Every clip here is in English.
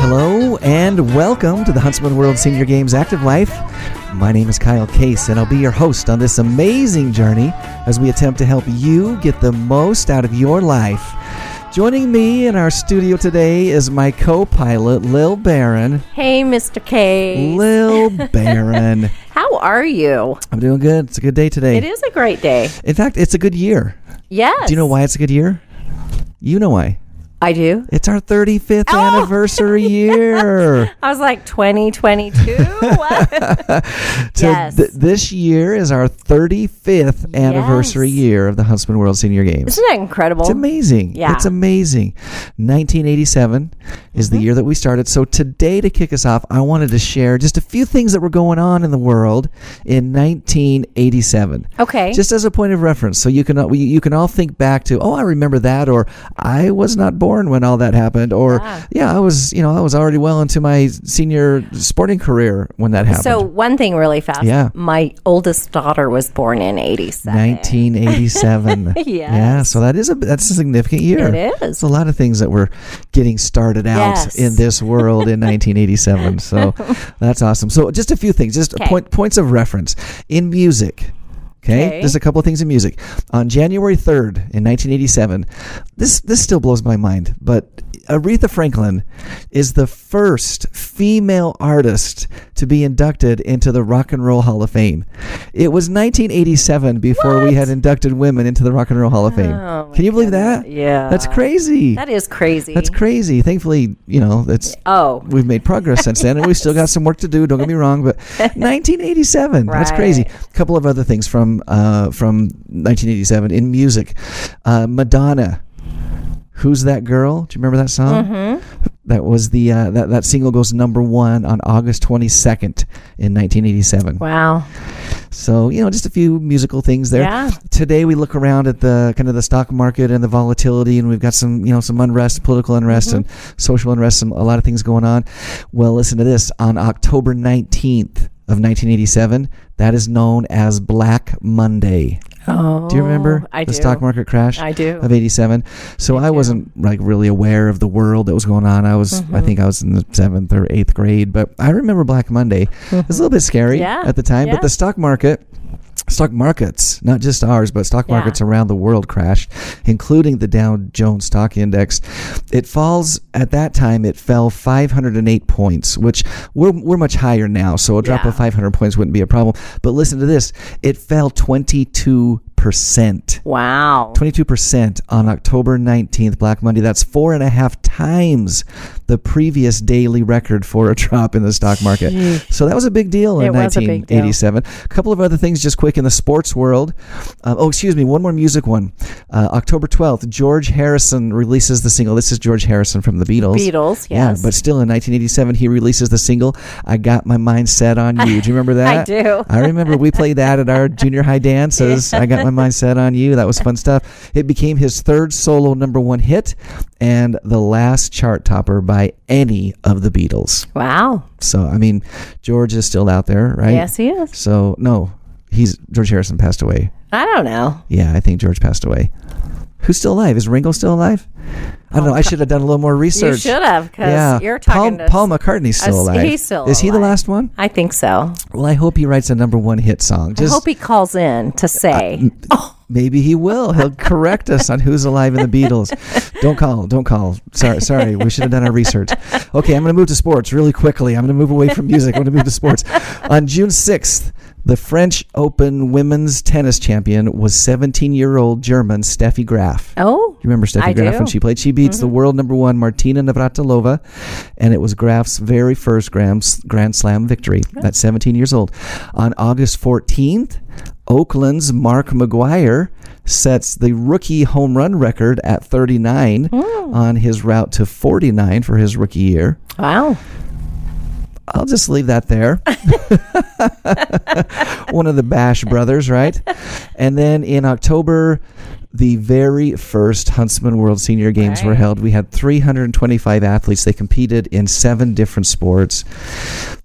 Hello and welcome to the Huntsman World Senior Games Active Life. My name is Kyle Case, and I'll be your host on this amazing journey as we attempt to help you get the most out of your life. Joining me in our studio today is my co pilot, Lil Barron. Hey, Mr. K. Lil Barron. How are you? I'm doing good. It's a good day today. It is a great day. In fact, it's a good year. Yes. Do you know why it's a good year? You know why. I do. It's our 35th Oh! anniversary year. I was like 2022. what? So Yes. th- this year is our 35th anniversary Yes. year of the Huntsman World Senior Games. Isn't that incredible? It's amazing. Yeah. It's amazing. 1987 is Mm-hmm. the year that we started. So today, to kick us off, I wanted to share just a few things that were going on in the world in 1987. Okay. Just as a point of reference, so you can you can all think back to, oh, I remember that, or I was not born when all that happened, or Yeah. yeah, I was, you know, I was already well into my senior sporting career when that happened. so one thing really fast. Yeah. My oldest daughter was born in 87. 1987. Yes. Yeah, so that is a that's a significant year. It is. It's a lot of things that were getting started out Yes. in this world in 1987. So that's awesome. So just a few things, just Okay. point points of reference in music. Okay, Okay. just a couple of things in music. On January 3rd in 1987, this this still blows my mind, but Aretha Franklin is the first female artist to be inducted into the Rock and Roll Hall of Fame. It was 1987 before we had inducted women into the Rock and Roll Hall of Fame. Oh, Can you believe goodness. that? Yeah. That's crazy. That is crazy. That's crazy. Thankfully, you know, that's Oh. we've made progress since then, and we still got some work to do. Don't get me wrong, but 1987. That's crazy. A couple of other things from uh, from 1987 in music. Uh, Madonna. Who's that girl? Do you remember that song? Mm-hmm. That was the uh, that that single goes number one on August 22nd in 1987. Wow. So you know, just a few musical things there. Yeah. Today we look around at the kind of the stock market and the volatility, and we've got some you know some unrest, political unrest, and social unrest, some a lot of things going on. Well, listen to this. On October nineteenth of 1987, that is known as Black Monday. Oh. Do you remember I the do. stock market crash? I do. Of 87. So I wasn't like really aware of the world that was going on. I was, Mm-hmm. I think I was in the seventh or eighth grade, but I remember Black Monday. It was a little bit scary. Yeah, at the time, yeah. but the stock market, stock markets, not just ours, but stock Yeah. markets around the world crashed, including the Dow Jones Stock Index. It falls at that time. It fell 508 points, which we're we're much higher now. So a drop Yeah. of 500 points wouldn't be a problem. But listen to this: it fell 22 percent. Wow. 22% on October 19th, Black Monday. That's four and a half times the previous daily record for a drop in the stock market. So that was a big deal in a deal. 1987. A couple of other things just quick in the sports world. Uh, oh, excuse me, one more music one. Uh, October 12th, George Harrison releases the single. This is George Harrison from the Beatles. Beatles, Yeah, but still in 1987, he releases the single, I Got My Mind Set on You. Do you remember that? I do. I remember we played that at our junior high dances. I got my mind set on you. That was fun stuff. It became his third solo number one hit and the last chart topper by any of the Beatles. Wow. So, I mean, George is still out there, right? Yes, he is. So, no, he's George Harrison passed away. I don't know. Yeah, I think George passed away. Who's still alive? Is Ringo still alive? I don't know. I should have done a little more research. You should have, because Yeah, you're talking Paul, to. Paul McCartney's still alive. he's still Is he the last one? I think so. Well, I hope he writes a number one hit song. I hope he calls in to say, Uh, Maybe he will. He'll correct us on who's alive in the Beatles. Don't call. Don't call. Sorry. Sorry. We should have done our research. Okay, I'm going to move to sports really quickly. I'm going to move away from music. I'm going to move to sports. On June 6th, the French Open women's tennis champion was 17-year-old German Steffi Graf. "Oh, You remember Steffi I Graf do. Mm-hmm. when she played? She beats the world number one Martina Navratilova, and it was Graf's very first Grand, Grand Slam victory at 17 years old. On August 14th, Oakland's Mark McGwire sets the rookie home run record at 39 Hmm. on his route to 49 for his rookie year. wow." I'll just leave that there. One of the Bash brothers, right? And then in October, the very first Huntsman World Senior Games were held. We had 325 athletes. They competed in seven different sports.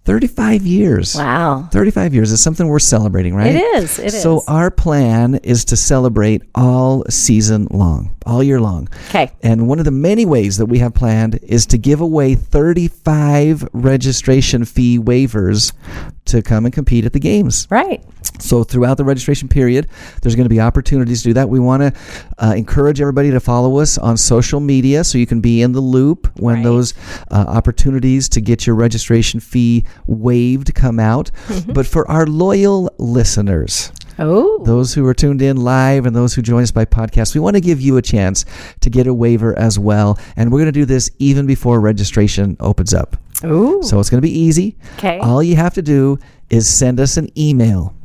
35 years. Wow. 35 years is something we're celebrating, right? It is. It so is. our plan is to celebrate all season long, all year long. Okay. And one of the many ways that we have planned is to give away 35 registration fee waivers to come and compete at the games. Right. So throughout the registration period, there's going to be opportunities to do that. We want to uh, encourage everybody to follow us on social media so you can be in the loop when Right. those uh, opportunities to get your registration fee waived come out. Mm-hmm. But for our loyal listeners, Oh. those who are tuned in live and those who join us by podcast, we want to give you a chance to get a waiver as well. And we're going to do this even before registration opens up. Ooh. So it's going to be easy. 'Kay. All you have to do is send us an email.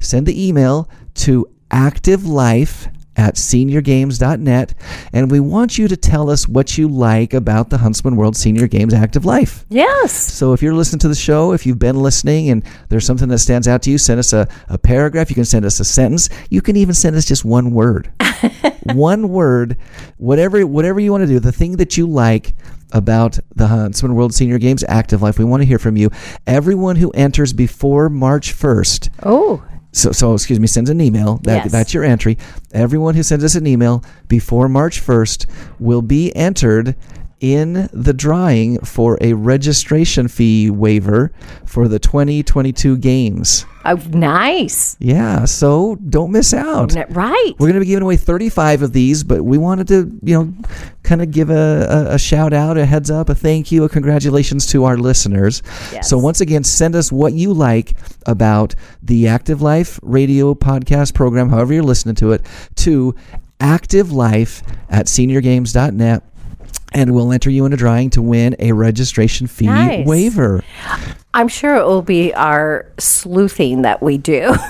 Send the email to activelife at seniorgames.net. And we want you to tell us what you like about the Huntsman World Senior Games Active Life. yes. So if you're listening to the show, if you've been listening and there's something that stands out to you, send us a, a paragraph. You can send us a sentence. You can even send us just one word. one word, whatever whatever you want to do, the thing that you like about the Huntsman World Senior Games Active Life. We want to hear from you. Everyone who enters before March 1st Oh. So, so excuse me, sends an email. That Yes. that's your entry. Everyone who sends us an email before March first will be entered in the drawing for a registration fee waiver for the 2022 games. Oh, nice. Yeah, so don't miss out. Right. We're going to be giving away 35 of these, but we wanted to, you know, kind of give a, a, a shout out, a heads up, a thank you, a congratulations to our listeners. Yes. So once again, send us what you like about the Active Life radio podcast program, however you're listening to it, to activelife at seniorgames.net. And we'll enter you in a drawing to win a registration fee Nice. waiver. I'm sure it will be our sleuthing that we do.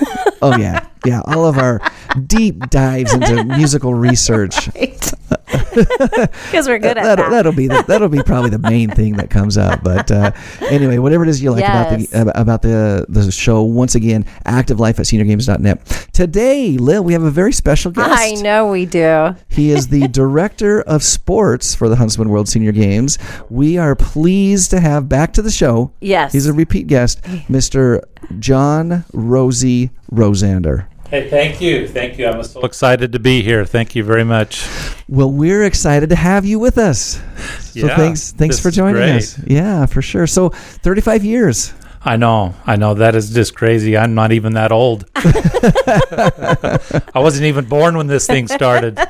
Oh, yeah. Yeah. All of our deep dives into musical research. Because we're good at that'll, that. that'll be the, that'll be probably the main thing that comes up. But uh, anyway, whatever it is you like Yes. about the about the the show, once again, active life at seniorgames.net. Today, Lil, we have a very special guest. I know we do. He is the director of sports for the Huntsman World Senior Games. We are pleased to have back to the show. Yes. He's a repeat guest, Mr. John Rosie Rosander. Hey, thank you. Thank you. I'm so excited to be here. Thank you very much. Well, we're excited to have you with us. So Yeah, thanks, thanks for joining us. Yeah, for sure. So, 35 years. I know. I know. That is just crazy. I'm not even that old. I wasn't even born when this thing started.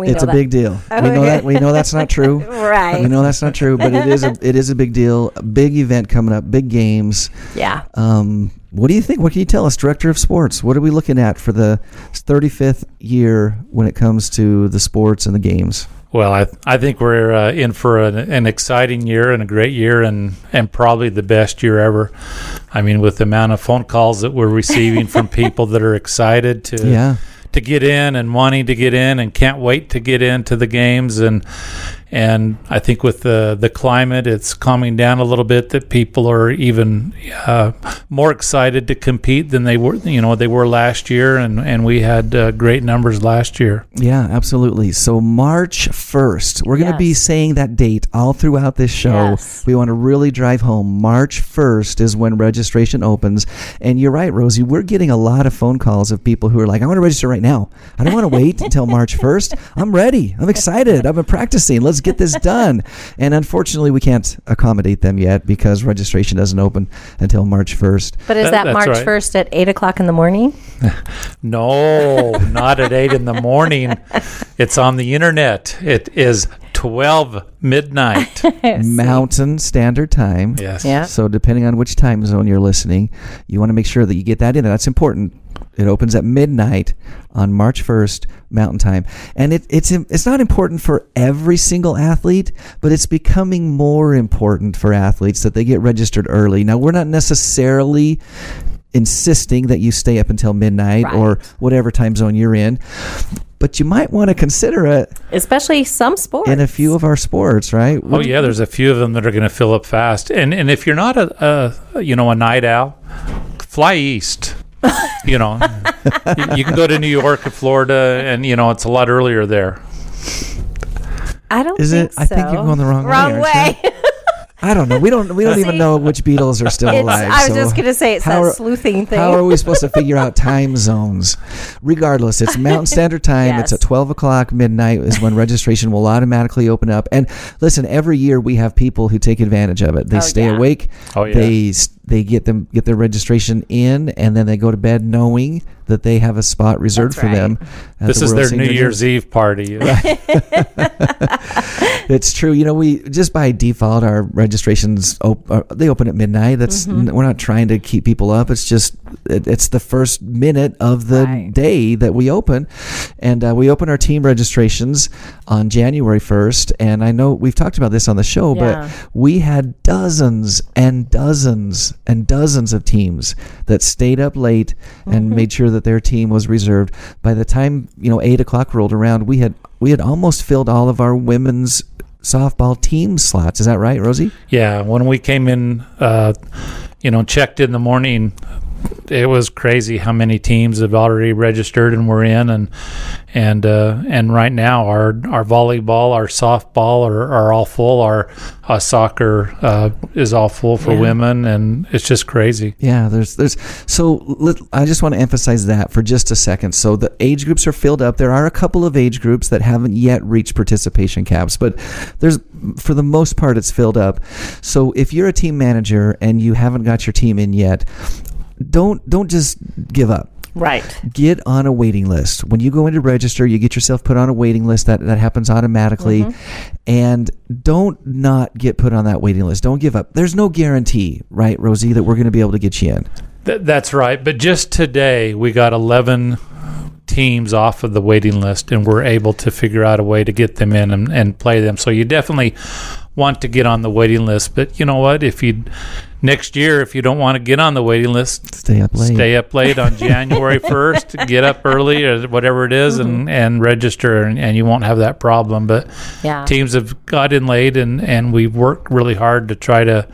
It's know a big deal. we know that. We know that's not true. Right. We know that's not true, but it is a it is a big deal. A big event coming up. Big games. Yeah. Um, what do you think? What can you tell us, director of sports? What are we looking at for the 35th year when it comes to the sports and the games? Well, I I think we're uh, in for an, an exciting year and a great year and and probably the best year ever. I mean, with the amount of phone calls that we're receiving from people that are excited to Yeah. to get in and wanting to get in and can't wait to get into the games and and I think with the the climate it's calming down a little bit that people are even uh, more excited to compete than they were you know they were last year and and we had uh, great numbers last year Yeah, absolutely. So March 1st, we're going to be saying that date all throughout this show. Yes. We want to really drive home. March 1st is when registration opens. And you're right, Rosie, we're getting a lot of phone calls of people who are like, I want to register right now. I don't want to wait until March 1st. I'm ready. I'm excited. I've been practicing. Let's get this done. And unfortunately, we can't accommodate them yet because registration doesn't open until March 1st. But is That- that, that's March right. 1st at 8 o'clock in the morning? no not at 8 in the morning it's on the internet it is 12 midnight Mountain Standard Time. yes Yeah. So depending on which time zone you're listening, you want to make sure that you get that in. there. That's important. It opens at midnight on March 1st Mountain Time, and it, it's it's not important for every single athlete, but it's becoming more important for athletes that they get registered early. Now we're not necessarily insisting that you stay up until midnight or whatever time zone you're in, but you might want to consider it Especially some sports. in a few of our sports, right? Oh yeah, there's a few of them that are going to fill up fast. And and if you're not a, a you know a night owl, fly east. You know, you, you can go to New York or Florida, and you know it's a lot earlier there. I don't Is think it? I think you're going the wrong way, Wrong aren't way. I don't know. We don't. We don't even know which Beatles are still alive. I was so just going to say it's that are- sleuthing thing. How are we supposed to figure out time zones? Regardless, it's Mountain Standard Time. It's at 12 o'clock midnight is when registration will automatically open up. And listen, every year we have people who take advantage of it. They Oh, stay yeah. awake. Oh, yeah. They s- they get them get their registration in, and then they go to bed knowing that they have a spot reserved That's for right. them. This the is World their Senior New Year's Games. Eve party. It's true. You know, we just by default our registrations op- uh, they open at midnight. That's Mm-hmm. n- we're not trying to keep people up. It's just it, it's the first minute of the Right. day that we open, and uh, we open our team registrations on January first. And I know we've talked about this on the show, Yeah. but we had dozens and dozens and dozens of teams that stayed up late Mm-hmm. and made sure that their team was reserved. By the time you know eight o'clock rolled around, we had we had almost filled all of our women's softball team slots. Is that right, Rosie? Yeah, when we came in, uh, you know, checked in the morning, it was crazy how many teams have already registered and were in, and and uh, and right now our our volleyball, our softball are, are all full. Our uh, soccer uh, is all full for Yeah. women, and it's just crazy. Yeah, there's there's so let, I just want to emphasize that for just a second. So the age groups are filled up. There are a couple of age groups that haven't yet reached participation caps, but there's for the most part it's filled up. So if you're a team manager and you haven't got your team in yet, don't don't just give up right. get on a waiting list. When you go in to register, you get yourself put on a waiting list. That that happens automatically. Mm-hmm. And don't not get put on that waiting list. Don't give up. There's no guarantee, right, Rosie, that we're going to be able to get you in. Th- that's right. But just today, we got 11 teams off of the waiting list, and we're able to figure out a way to get them in and, and play them. So you definitely want to get on the waiting list. But you know what? If you next year, if you don't want to get on the waiting list, Stay up late. stay up late on January 1st, get up early or whatever it is and, mm-hmm. and register, and, and you won't have that problem. But Yeah. teams have got in late and, and we've worked really hard to try to,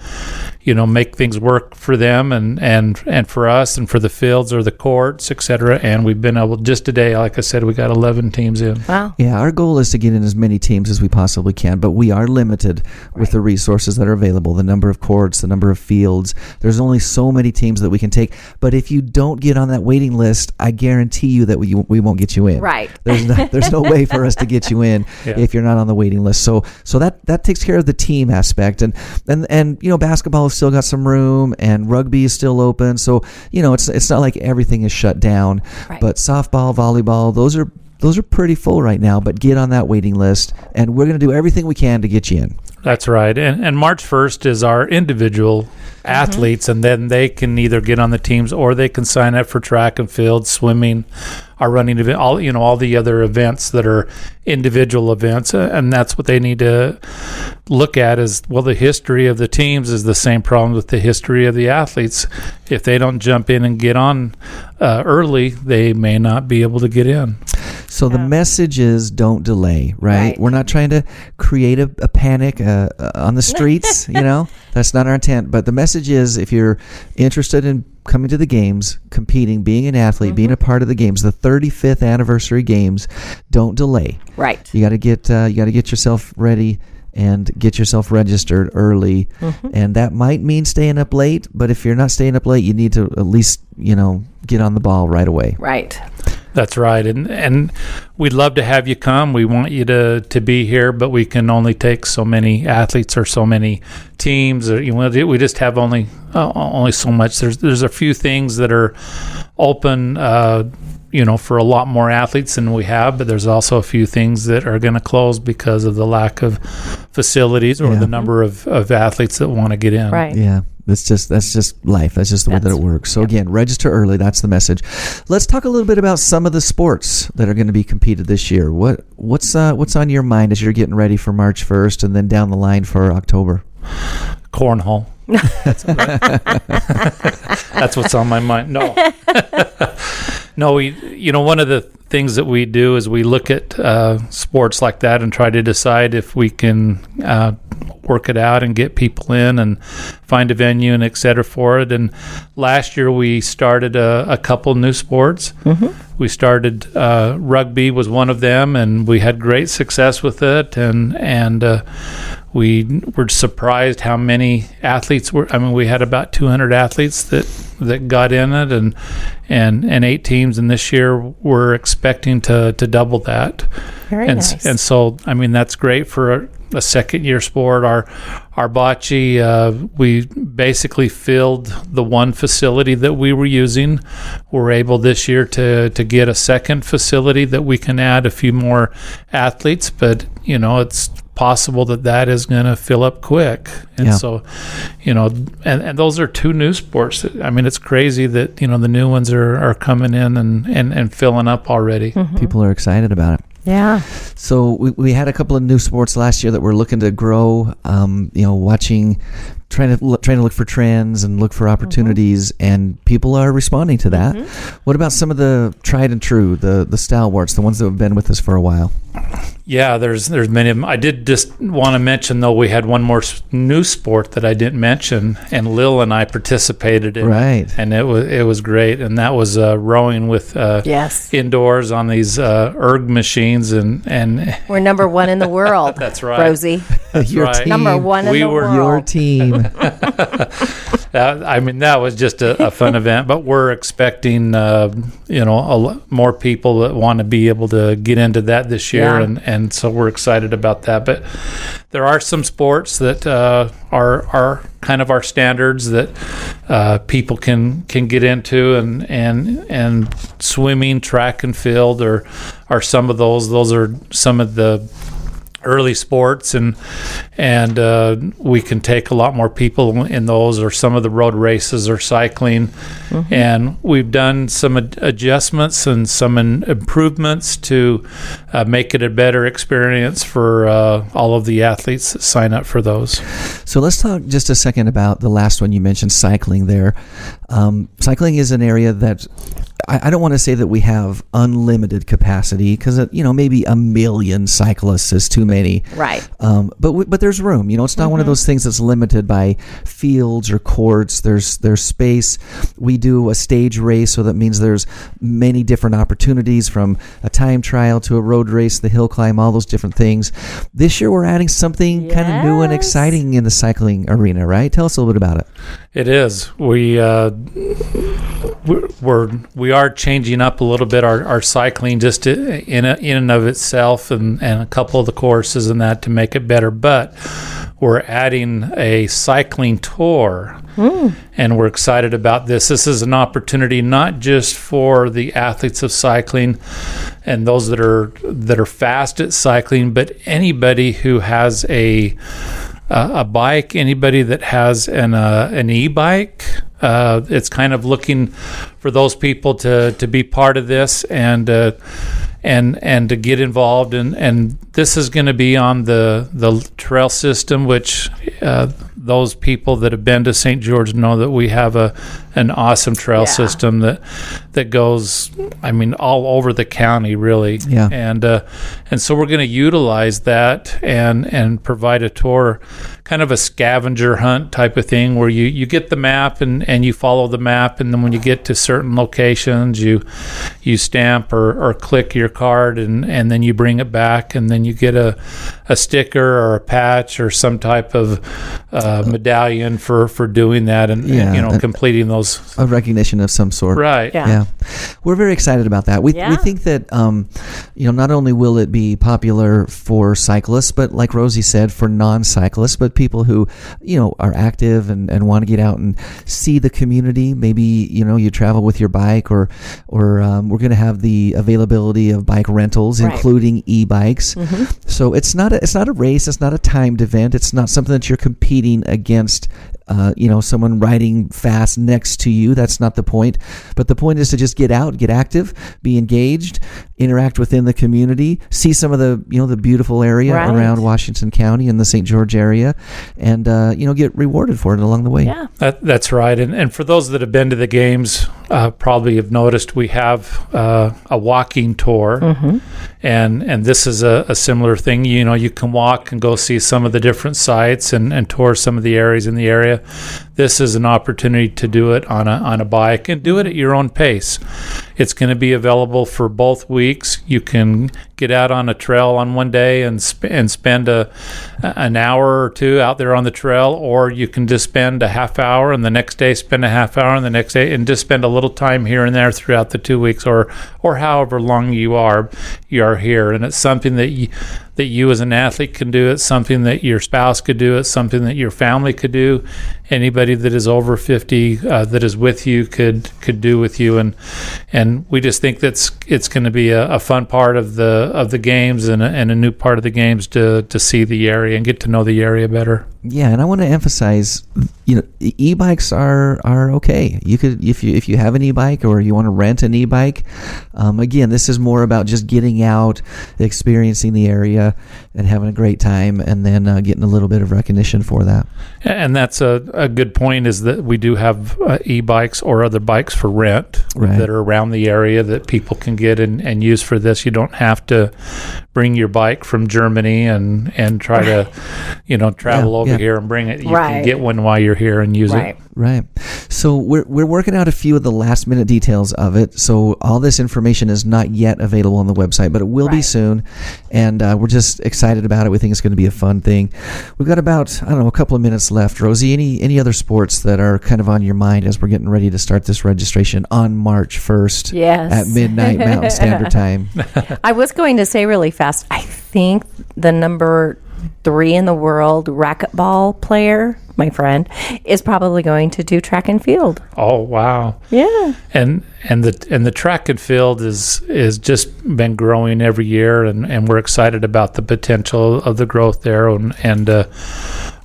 you know, make things work for them and, and, and for us and for the fields or the courts, et cetera. And we've been able, just today, like I said, we got 11 teams in. Wow. Yeah, our goal is to get in as many teams as we possibly can, but we are limited with the resources that are available, the number of courts, the number of fields. There's only so many teams that we can take. But if you don't get on that waiting list, I guarantee you that we, we won't get you in. Right. There's no, there's no way for us to get you in Yeah. if you're not on the waiting list. So so that that takes care of the team aspect, and and and you know basketball has still got some room, and rugby is still open. So you know it's it's not like everything is shut down. Right. But softball, volleyball, those are those are pretty full right now. But get on that waiting list, and we're going to do everything we can to get you in. That's right. And, and March 1st is our individual athletes, and then they can either get on the teams or they can sign up for track and field, swimming, our running event, all you know, all the other events that are individual events, uh, and that's what they need to look at. Is well, the history of the teams is the same problem with the history of the athletes. If they don't jump in and get on uh, early, they may not be able to get in. So the Yeah. message is don't delay, right? Right. We're not trying to create a, a panic uh, uh, on the streets, you know? That's not our intent. But the message is if you're interested in coming to the games, competing, being an athlete, being a part of the games, the 35th anniversary games, don't delay. Right. You got to get uh, you got to get yourself ready and get yourself registered early. And that might mean staying up late, but if you're not staying up late, you need to at least, you know, get on the ball right away. Right. That's right, and and we'd love to have you come. We want you to to be here, but we can only take so many athletes or so many teams. Or, you know, we just have only uh, only so much. There's there's a few things that are open. Uh, you know, for a lot more athletes than we have, but there's also a few things that are going to close because of the lack of facilities or Yeah. the number of, of athletes that want to get in. Right. Yeah, that's just that's just life. That's just the way that it works. So again, register early. That's the message. Let's talk a little bit about some of the sports that are going to be competed this year. What what's uh, what's on your mind as you're getting ready for March first, and then down the line for October? cornhole. That's, that's what's on my mind. No, no. We, you know, one of the things that we do is we look at uh, sports like that and try to decide if we can uh, work it out and get people in and find a venue and et cetera for it. And last year we started a, a couple new sports. We started uh, rugby was one of them, and we had great success with it. And and uh, we were surprised how many athletes were. I mean, we had about 200 athletes that that got in it, and and and eight teams. And this year we're expecting to to double that. Very and nice. and so I mean that's great for a, second year sport. Our our bocce, uh, we basically filled the one facility that we were using. We're able this year to to get a second facility that we can add a few more athletes, but you know it's possible that that is going to fill up quick and Yeah. so you know and, and those are two new sports that- i mean it's crazy that you know the new ones are, are coming in and, and, and filling up already People are excited about it. Yeah. So we, we had a couple of new sports last year that we're looking to grow. Um, you know, watching, trying to look, trying to look for trends and look for opportunities, and people are responding to that. What about some of the tried and true, the the stalwarts, the ones that have been with us for a while? Yeah, there's there's many of them. I did just want to mention though we had one more new sport that I didn't mention, and Lil and I participated in, Right. and it was it was great, and that was uh, rowing with uh, Yes. indoors on these uh, erg machines, and and We're number one in the world. That's right. Rosie. Your right. team, Number one in We the were- world. your team. that, I mean that was just a, a fun event. But we're expecting uh, you know a more people that want to be able to get into that this year, Yeah. and and so we're excited about that. But there are some sports that uh, are are kind of our standards that uh, people can can get into, and and and swimming, track and field, are are some of those. Those are some of the early sports and and uh, we can take a lot more people in those or some of the road races or cycling. And we've done some ad- adjustments and some in- improvements to uh, make it a better experience for uh, all of the athletes that sign up for those. So let's talk just a second about the last one you mentioned, cycling. There, um, cycling is an area that I, I don't want to say that we have unlimited capacity because you know maybe a million cyclists is too many. Right. Um, but w- but there's room. You know, it's not one of those things that's limited by fields or courts. There's there's space. We do a stage race, so that means there's many different opportunities from a time trial to a road race, the hill climb, all those different things. This year we're adding something kind of new and exciting in the cycling arena, right? Tell us a little bit about it. It is. We uh, we're, we're changing up a little bit our, our cycling just to, in a, in and of itself, and, and a couple of the courses and that to make it better. But we're adding a cycling tour, and we're excited about this. This is an opportunity not just for the athletes of cycling and those that are that are fast at cycling, but anybody who has a uh, a bike, anybody that has an uh, an e-bike, uh, it's kind of looking for those people to to be part of this and uh, and and to get involved and and this is going to be on the the trail system, which uh, those people that have been to St. George know that we have a an awesome trail Yeah. system that that goes, I mean, all over the county, really. Yeah. And uh, and so we're going to utilize that and and provide a tour, kind of a scavenger hunt type of thing, where you you get the map and and you follow the map, and then when you get to certain locations, you you stamp or, or click your card, and and then you bring it back, and then you get a a sticker or a patch or some type of uh, medallion for for doing that, and, and, you know that- completing those. A recognition of some sort. Right. Yeah. Yeah, we're very excited about that. We, we think that um, you know not only will it be popular for cyclists, but like Rosie said, for non-cyclists, but people who you know are active and, and want to get out and see the community. Maybe you know you travel with your bike, or or um, we're going to have the availability of bike rentals, Right. including e-bikes. So it's not a, it's not a race. It's not a timed event. It's not something that you're competing against uh, you know, someone riding fast next to you. That's not the point. But the point is to just get out, get active, be engaged, interact within the community, see some of the, you know, the beautiful area Right. around Washington County and the St. George area, and uh, you know, get rewarded for it along the way. Yeah. That, that's right. And, and for those that have been to the games, uh, probably have noticed we have uh, a walking tour. And, and this is a, a similar thing. You know, you can walk and go see some of the different sites and, and tour some of the areas in the area area this is an opportunity to do it on a, on a bike and do it at your own pace. It's going to be available for both weeks. You can get out on a trail on one day and sp- and spend a an hour or two out there on the trail, or you can just spend a half hour and the next day spend a half hour and the next day and just spend a little time here and there throughout the two weeks, or or however long you are you are here. And it's something that you that you as an athlete can do. It's something that your spouse could do. It's something that your family could do. Anybody that is over fifty uh, that is with you could could do with you, and and we just think that's it's going to be a, a fun part of the of the games and a, and a new part of the games to to see the area and get to know the area better. Yeah, and I want to emphasize, you know, e- e-bikes are are okay. You could if you if you have an e-bike or you want to rent an e-bike. Um, again, this is more about just getting out, experiencing the area, and having a great time, and then uh, getting a little bit of recognition for that. And that's a, a good point is that we do have uh, e-bikes or other bikes for rent Right. that are around the area that people can get and, and use for this. You don't have to bring your bike from Germany and, and try to, you know, travel Yeah, over yeah. here and bring it. You Right. can get one while you're here and use Right. it. Right. So we're we're working out a few of the last minute details of it. So all this information is not yet available on the website, but it will be soon. And uh, we're just excited about it. We think it's going to be a fun thing. We've got about I don't know a couple of minutes left. Rosie, any any other sports that are kind of on your mind as we're getting ready to start this registration on March first Yes. at midnight Mountain Standard Time? I was going to say really fast. I think the number three in the world racquetball player, my friend, is probably going to do track and field. Oh, wow. Yeah. and and the and the track and field is is just been growing every year and, and we're excited about the potential of the growth there and and uh,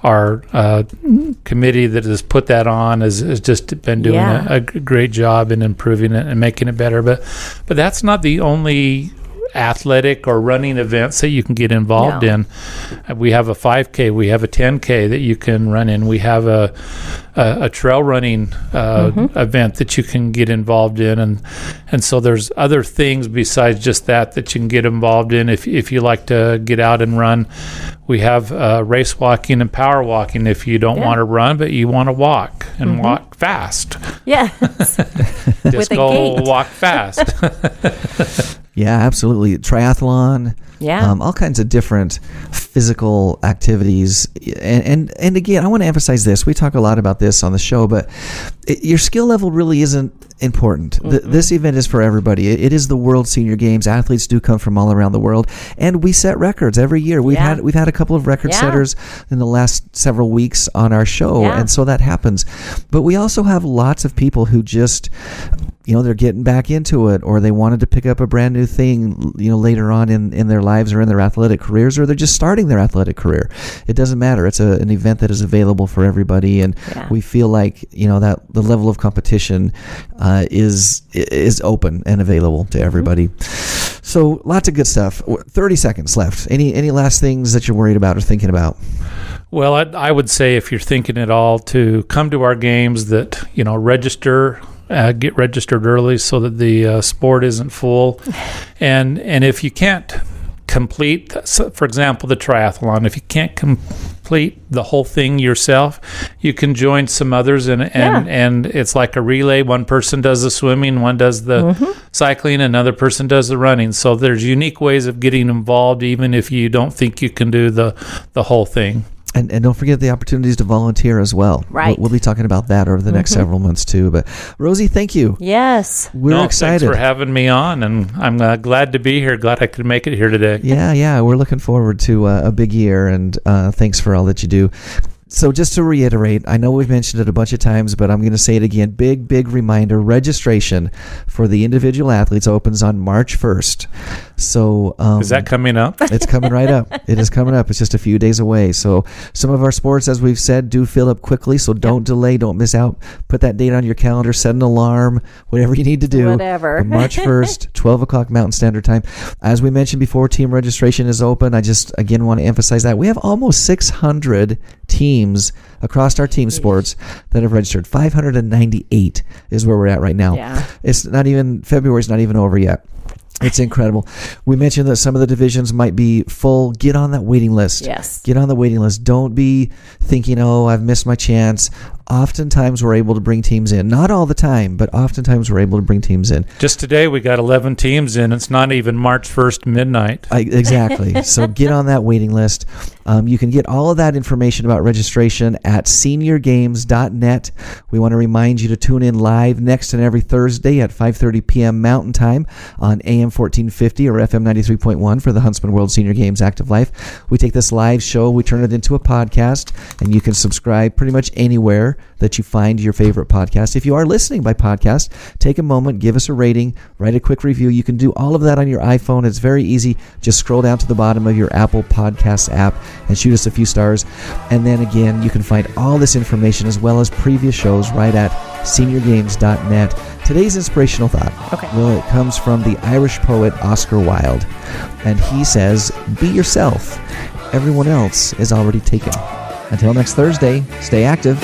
our uh, committee that has put that on has, has just been doing Yeah. a, a great job in improving it and making it better but but that's not the only athletic or running events that you can get involved No. in. Uh, we have a 5k we have a 10k that you can run in. We have a a, a trail running uh, event that you can get involved in. And and so there's other things besides just that that you can get involved in if if you like to get out and run. We have uh, race walking and power walking if you don't Yeah. want to run but you want to walk and walk fast. Yes. just go walk fast Yeah, absolutely. Triathlon. Yeah. Um, all kinds of different physical activities. And, and, and again, I want to emphasize this. We talk a lot about this on the show, but it, your skill level really isn't important. Th- this event is for everybody. It, it is the World Senior Games. Athletes do come from all around the world, and we set records every year. We've Yeah. had we've had a couple of record Yeah. setters in the last several weeks on our show, Yeah. and so that happens. But we also have lots of people who just you know they're getting back into it or they wanted to pick up a brand new thing you know later on in, in their lives or in their athletic careers or they're just starting their athletic career. It doesn't matter. It's a, an event that is available for everybody and Yeah. we feel like you know that the level of competition uh, is is open and available to everybody. So lots of good stuff. 30 seconds left. Any any last things that you're worried about or thinking about? Well, I, I would say if you're thinking at all to come to our games, that you know register, uh, get registered early so that the uh, sport isn't full, and and if you can't complete, for example, the triathlon, if you can't complete the whole thing yourself, you can join some others, and and Yeah. and it's like a relay. One person does the swimming, one does the cycling, another person does the running. So there's unique ways of getting involved, even if you don't think you can do the the whole thing. And, and don't forget the opportunities to volunteer as well. Right. We'll, we'll be talking about that over the next several months too. But Rosie, thank you. yes. We're No, excited. Thanks for having me on, and I'm uh, glad to be here. Glad I could make it here today. yeah, yeah, we're looking forward to uh, a big year, and uh, thanks for all that you do. So, just to reiterate, I know we've mentioned it a bunch of times, but I'm going to say it again. Big, big reminder registration for the individual athletes opens on March 1st. So um, Is that coming up? it's coming right up. It is coming up. It's just a few days away. So some of our sports, as we've said, do fill up quickly. So don't delay. Don't miss out. Put that date on your calendar. Set an alarm. Whatever you need to do. Whatever. But March first, twelve o'clock Mountain Standard Time. As we mentioned before, team registration is open. I just again want to emphasize that we have almost six hundred teams across our team sports that have registered. Five hundred and ninety-eight is where we're at right now. Yeah. It's not even February's not even over yet. It's incredible. We mentioned that some of the divisions might be full. Get on that waiting list. Yes. Get on the waiting list. Don't be thinking, oh, I've missed my chance. Oftentimes we're able to bring teams in. Not all the time, but oftentimes we're able to bring teams in. Just today, we got 11 teams in. It's not even March 1st midnight. I, exactly. so get on that waiting list. Um, you can get all of that information about registration at seniorgames.net. We want to remind you to tune in live next and every Thursday at 5:30 p.m. Mountain Time on AM 1450 or FM 93.1 for the Huntsman World Senior Games Active Life. We take this live show, we turn it into a podcast, and you can subscribe pretty much anywhere that you find your favorite podcast. If you are listening by podcast, take a moment, give us a rating, write a quick review. You can do all of that on your iPhone. It's very easy. Just scroll down to the bottom of your Apple Podcast app and shoot us a few stars. And then again, you can find all this information as well as previous shows right at seniorgames.net. Today's inspirational thought. Okay. Well, it comes from the Irish poet Oscar Wilde. And he says, Be yourself. Everyone else is already taken. Until next Thursday, stay active.